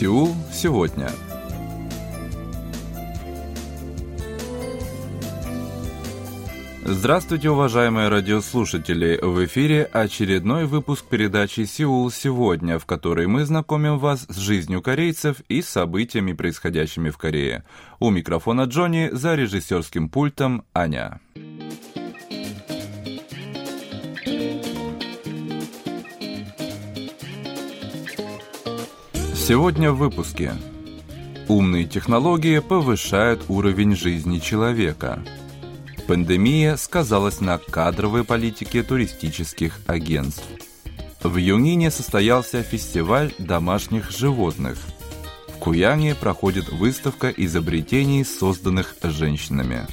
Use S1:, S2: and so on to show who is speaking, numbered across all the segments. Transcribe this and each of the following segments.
S1: Сеул сегодня. Здравствуйте, уважаемые радиослушатели! В эфире очередной выпуск передачи «Сеул сегодня», в которой мы знакомим вас с жизнью корейцев и событиями, происходящими в Корее. У микрофона Джонни, за режиссерским пультом Аня. Сегодня в выпуске. Умные технологии повышают уровень жизни человека. Пандемия сказалась на кадровой политике туристических агентств. В Юнине состоялся фестиваль домашних животных. В Куяне проходит выставка изобретений, созданных женщинами.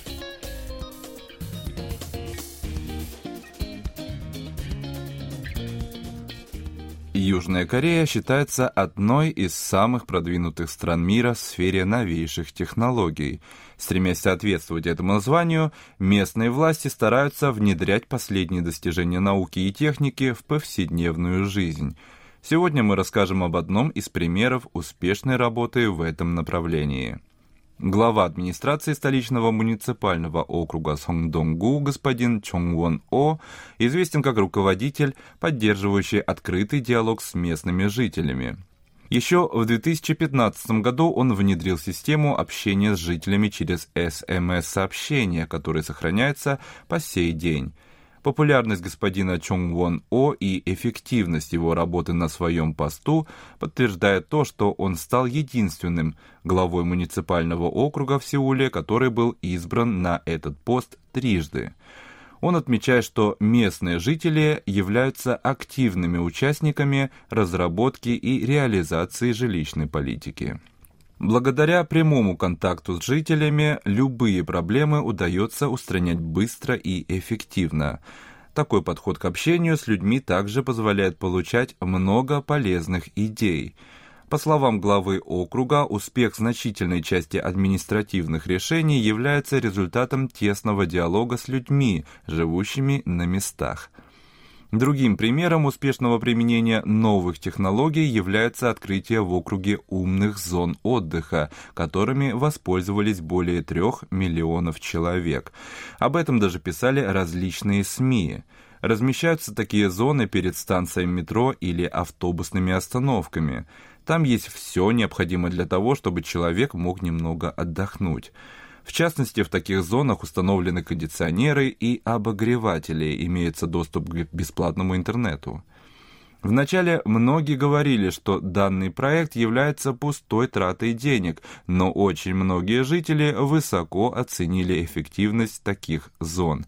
S1: Южная Корея считается одной из самых продвинутых стран мира в сфере новейших технологий. Стремясь соответствовать этому названию, местные власти стараются внедрять последние достижения науки и техники в повседневную жизнь. Сегодня мы расскажем об одном из примеров успешной работы в этом направлении. Глава администрации столичного муниципального округа Сонгдонгу господин Чонг Вон О известен как руководитель, поддерживающий открытый диалог с местными жителями. Еще в 2015 году он внедрил систему общения с жителями через СМС-сообщения, которые сохраняются по сей день. Популярность господина Чонг Вон О и эффективность его работы на своем посту подтверждает то, что он стал единственным главой муниципального округа в Сеуле, который был избран на этот пост трижды. Он отмечает, что местные жители являются активными участниками разработки и реализации жилищной политики. Благодаря прямому контакту с жителями любые проблемы удается устранять быстро и эффективно. Такой подход к общению с людьми также позволяет получать много полезных идей. По словам главы округа, успех значительной части административных решений является результатом тесного диалога с людьми, живущими на местах – Другим примером успешного применения новых технологий является открытие в округе умных зон отдыха, которыми воспользовались более трех миллионов человек. Об этом даже писали различные СМИ. Размещаются такие зоны перед станциями метро или автобусными остановками. Там есть все необходимое для того, чтобы человек мог немного отдохнуть. В частности, в таких зонах установлены кондиционеры и обогреватели, имеется доступ к бесплатному интернету. Вначале многие говорили, что данный проект является пустой тратой денег, но очень многие жители высоко оценили эффективность таких зон.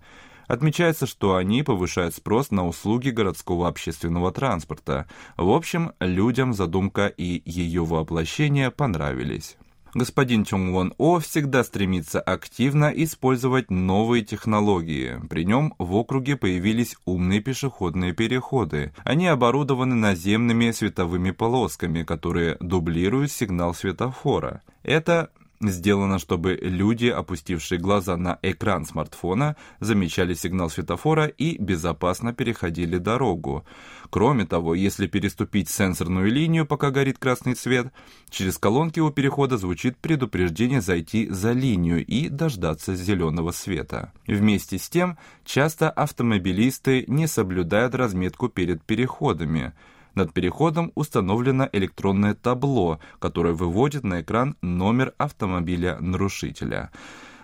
S1: Отмечается, что они повышают спрос на услуги городского общественного транспорта. В общем, людям задумка и ее воплощение понравились. Господин Чонг Вон О всегда стремится активно использовать новые технологии. При нем в округе появились умные пешеходные переходы. Они оборудованы наземными световыми полосками, которые дублируют сигнал светофора. Это сделано, чтобы люди, опустившие глаза на экран смартфона, замечали сигнал светофора и безопасно переходили дорогу. Кроме того, если переступить сенсорную линию, пока горит красный свет, через колонки у перехода звучит предупреждение зайти за линию и дождаться зеленого света. Вместе с тем, часто автомобилисты не соблюдают разметку перед переходами – над переходом установлено электронное табло, которое выводит на экран номер автомобиля нарушителя.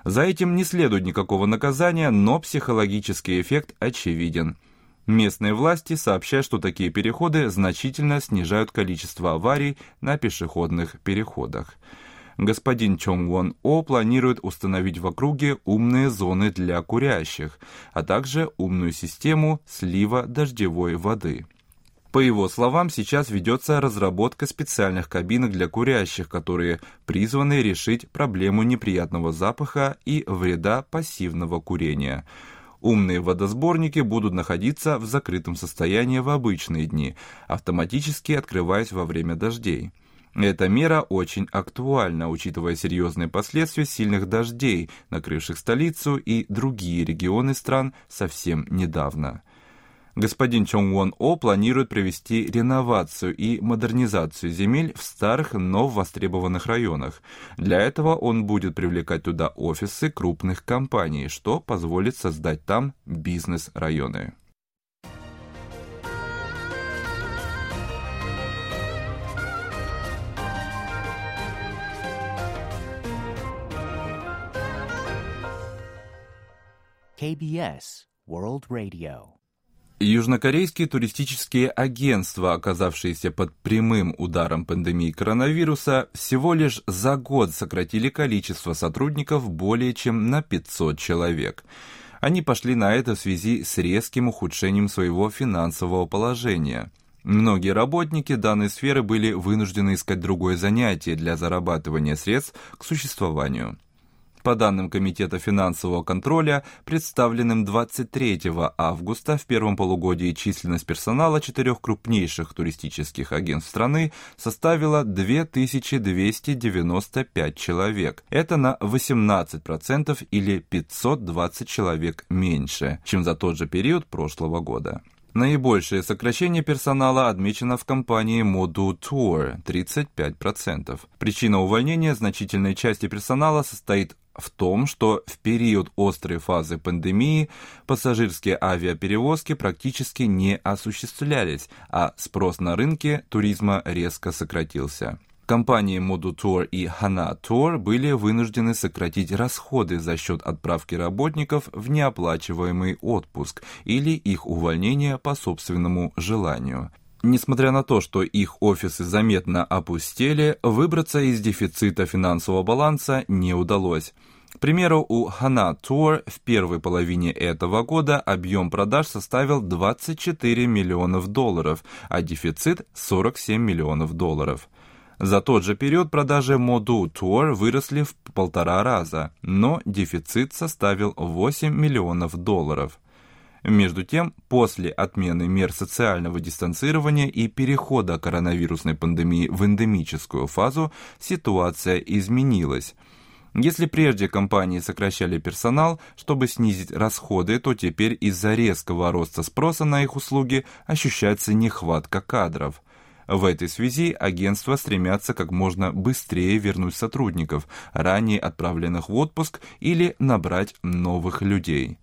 S1: За этим не следует никакого наказания, но психологический эффект очевиден. Местные власти сообщают, что такие переходы значительно снижают количество аварий на пешеходных переходах. Господин Чонг Вон О планирует установить в округе умные зоны для курящих, а также умную систему слива дождевой воды. По его словам, сейчас ведется разработка специальных кабинок для курящих, которые призваны решить проблему неприятного запаха и вреда пассивного курения. Умные водосборники будут находиться в закрытом состоянии в обычные дни, автоматически открываясь во время дождей. Эта мера очень актуальна, учитывая серьезные последствия сильных дождей, накрывших столицу и другие регионы стран совсем недавно. Господин Чонг Вон О планирует провести реновацию и модернизацию земель в старых, но востребованных районах. Для этого он будет привлекать туда офисы крупных компаний, что позволит создать там бизнес-районы.
S2: KBS World Radio.
S1: Южнокорейские туристические агентства, оказавшиеся под прямым ударом пандемии коронавируса, всего лишь за год сократили количество сотрудников более чем на 500 человек. Они пошли на это в связи с резким ухудшением своего финансового положения. Многие работники данной сферы были вынуждены искать другое занятие для зарабатывания средств к существованию. По данным Комитета финансового контроля, представленным 23 августа, в первом полугодии численность персонала четырех крупнейших туристических агентств страны составила 2295 человек. Это на 18% или 520 человек меньше, чем за тот же период прошлого года. Наибольшее сокращение персонала отмечено в компании Modu Tour – 35%. Причина увольнения значительной части персонала состоит в том, что в период острой фазы пандемии пассажирские авиаперевозки практически не осуществлялись, а спрос на рынке туризма резко сократился. Компании Modu Tour и Hana Tour были вынуждены сократить расходы за счет отправки работников в неоплачиваемый отпуск или их увольнения по собственному желанию. Несмотря на то, что их офисы заметно опустели, выбраться из дефицита финансового баланса не удалось. К примеру, у Hana Tour в первой половине этого года объем продаж составил 24 миллионов долларов, а дефицит 47 миллионов долларов. За тот же период продажи Modu Tour выросли в полтора раза, но дефицит составил 8 миллионов долларов. Между тем, после отмены мер социального дистанцирования и перехода коронавирусной пандемии в эндемическую фазу, ситуация изменилась. Если прежде компании сокращали персонал, чтобы снизить расходы, то теперь из-за резкого роста спроса на их услуги ощущается нехватка кадров. В этой связи агентства стремятся как можно быстрее вернуть сотрудников, ранее отправленных в отпуск, или набрать новых людей.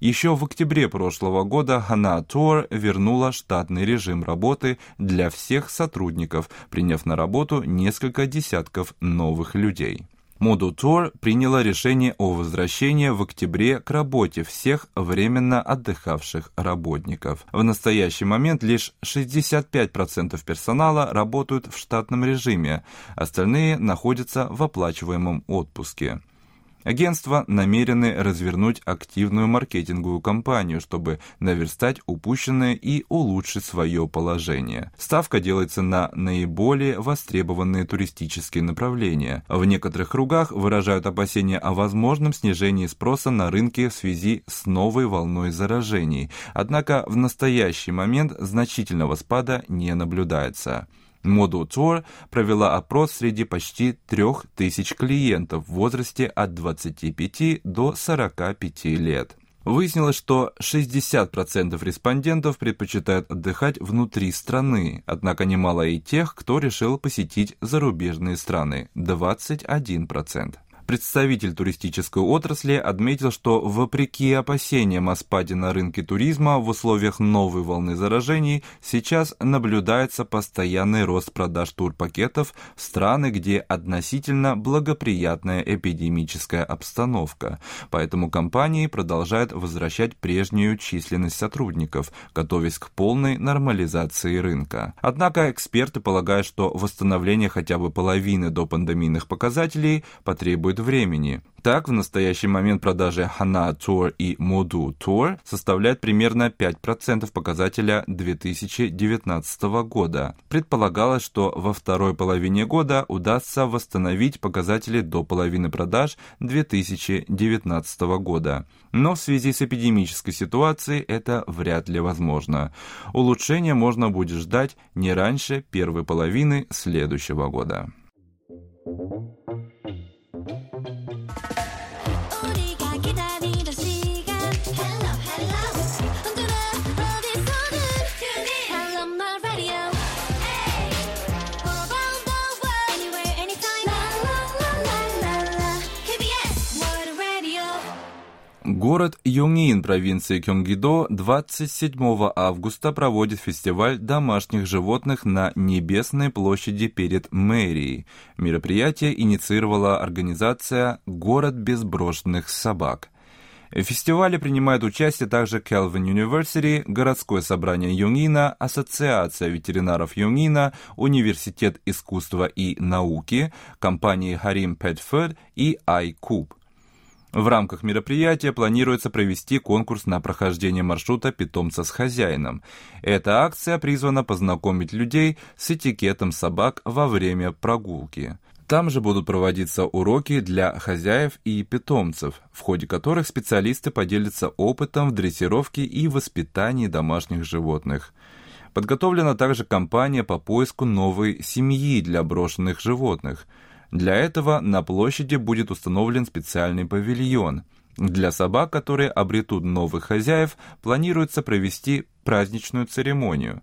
S1: Еще в октябре прошлого года Hana Tour вернула штатный режим работы для всех сотрудников, приняв на работу несколько десятков новых людей. Modu Tour приняла решение о возвращении в октябре к работе всех временно отдыхавших работников. В настоящий момент лишь 65% персонала работают в штатном режиме, остальные находятся в оплачиваемом отпуске. Агентства намерены развернуть активную маркетинговую кампанию, чтобы наверстать упущенное и улучшить свое положение. Ставка делается на наиболее востребованные туристические направления. В некоторых кругах выражают опасения о возможном снижении спроса на рынке в связи с новой волной заражений. Однако в настоящий момент значительного спада не наблюдается. Modu Tour провела опрос среди почти 3000 клиентов в возрасте от 25 до 45 лет. Выяснилось, что 60% респондентов предпочитают отдыхать внутри страны, однако немало и тех, кто решил посетить зарубежные страны – 21%. Представитель туристической отрасли отметил, что вопреки опасениям о спаде на рынке туризма в условиях новой волны заражений сейчас наблюдается постоянный рост продаж турпакетов в страны, где относительно благоприятная эпидемическая обстановка. Поэтому компании продолжают возвращать прежнюю численность сотрудников, готовясь к полной нормализации рынка. Однако эксперты полагают, что восстановление хотя бы половины до пандемийных показателей потребует требует времени. Так, в настоящий момент продажи Hana Tour и Modu Tour составляют примерно 5% показателя 2019 года. Предполагалось, что во второй половине года удастся восстановить показатели до половины продаж 2019 года. Но в связи с эпидемической ситуацией это вряд ли возможно. Улучшение можно будет ждать не раньше первой половины следующего года.
S3: 우리
S1: Город Юнгин провинции Кёнгидо 27 августа проводит фестиваль домашних животных на Небесной площади перед мэрией. Мероприятие инициировала организация «Город без брошенных собак». В фестивале принимают участие также Kelvin University, городское собрание Юнгина, Ассоциация ветеринаров Юнгина, Университет искусства и науки, компании Harim Pet Food и iCube. В рамках мероприятия планируется провести конкурс на прохождение маршрута питомца с хозяином. Эта акция призвана познакомить людей с этикетом собак во время прогулки. Там же будут проводиться уроки для хозяев и питомцев, в ходе которых специалисты поделятся опытом в дрессировке и воспитании домашних животных. Подготовлена также кампания по поиску новой семьи для брошенных животных – для этого на площади будет установлен специальный павильон. Для собак, которые обретут новых хозяев, планируется провести праздничную церемонию.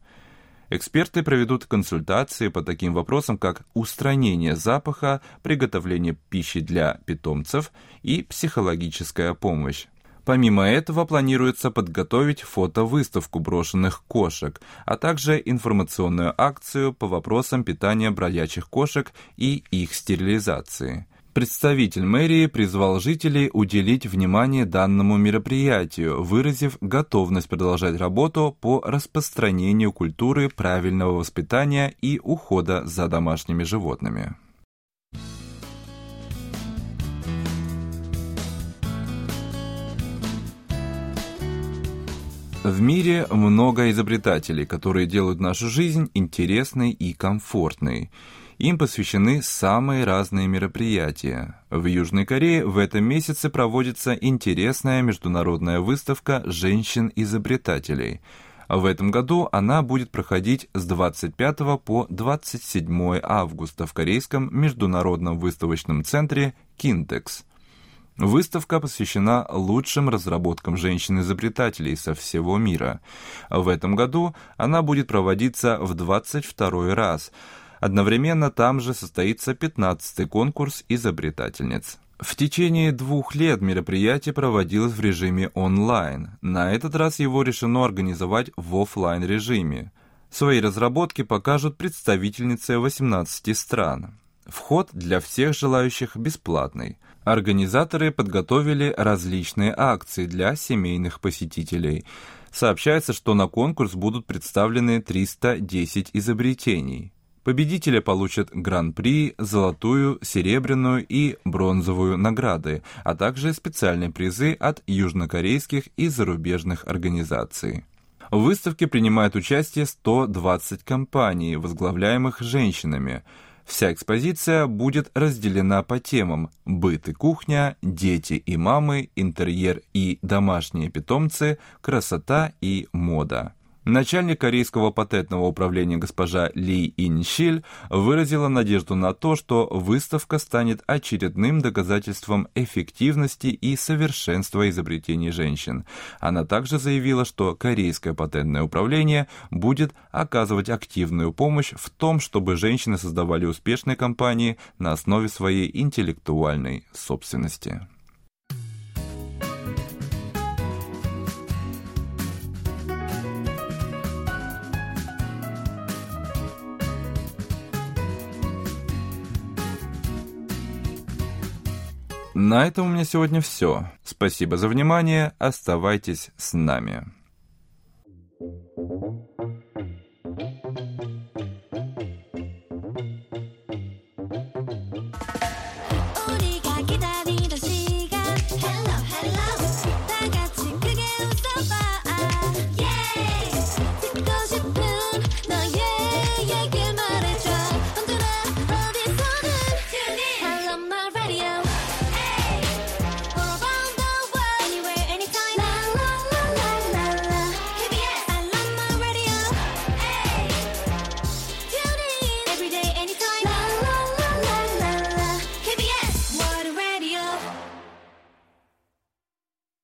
S1: Эксперты проведут консультации по таким вопросам, как устранение запаха, приготовление пищи для питомцев и психологическая помощь. Помимо этого планируется подготовить фотовыставку брошенных кошек, а также информационную акцию по вопросам питания бродячих кошек и их стерилизации. Представитель мэрии призвал жителей уделить внимание данному мероприятию, выразив готовность продолжать работу по распространению культуры правильного воспитания и ухода за домашними животными. В мире много изобретателей, которые делают нашу жизнь интересной и комфортной. Им посвящены самые разные мероприятия. В Южной Корее в этом месяце проводится интересная международная выставка женщин-изобретателей. В этом году она будет проходить с 25 по 27 августа в Корейском международном выставочном центре «Кинтекс». Выставка посвящена лучшим разработкам женщин-изобретателей со всего мира. В этом году она будет проводиться в 22 раз. Одновременно там же состоится 15-й конкурс изобретательниц. В течение двух лет мероприятие проводилось в режиме онлайн. На этот раз его решено организовать в офлайн режиме. Свои разработки покажут представительницы 18 стран. Вход для всех желающих бесплатный. Организаторы подготовили различные акции для семейных посетителей. Сообщается, что на конкурс будут представлены 310 изобретений. Победители получат гран-при, золотую, серебряную и бронзовую награды, а также специальные призы от южнокорейских и зарубежных организаций. В выставке принимают участие 120 компаний, возглавляемых женщинами – Вся экспозиция будет разделена по темам «Быт и кухня», «Дети и мамы», «Интерьер и домашние питомцы», «Красота и мода». Начальник корейского патентного управления госпожа Ли Инщиль выразила надежду на то, что выставка станет очередным доказательством эффективности и совершенства изобретений женщин. Она также заявила, что корейское патентное управление будет оказывать активную помощь в том, чтобы женщины создавали успешные компании на основе своей интеллектуальной собственности. На этом у меня сегодня все. Спасибо за внимание. Оставайтесь с нами. Thank you.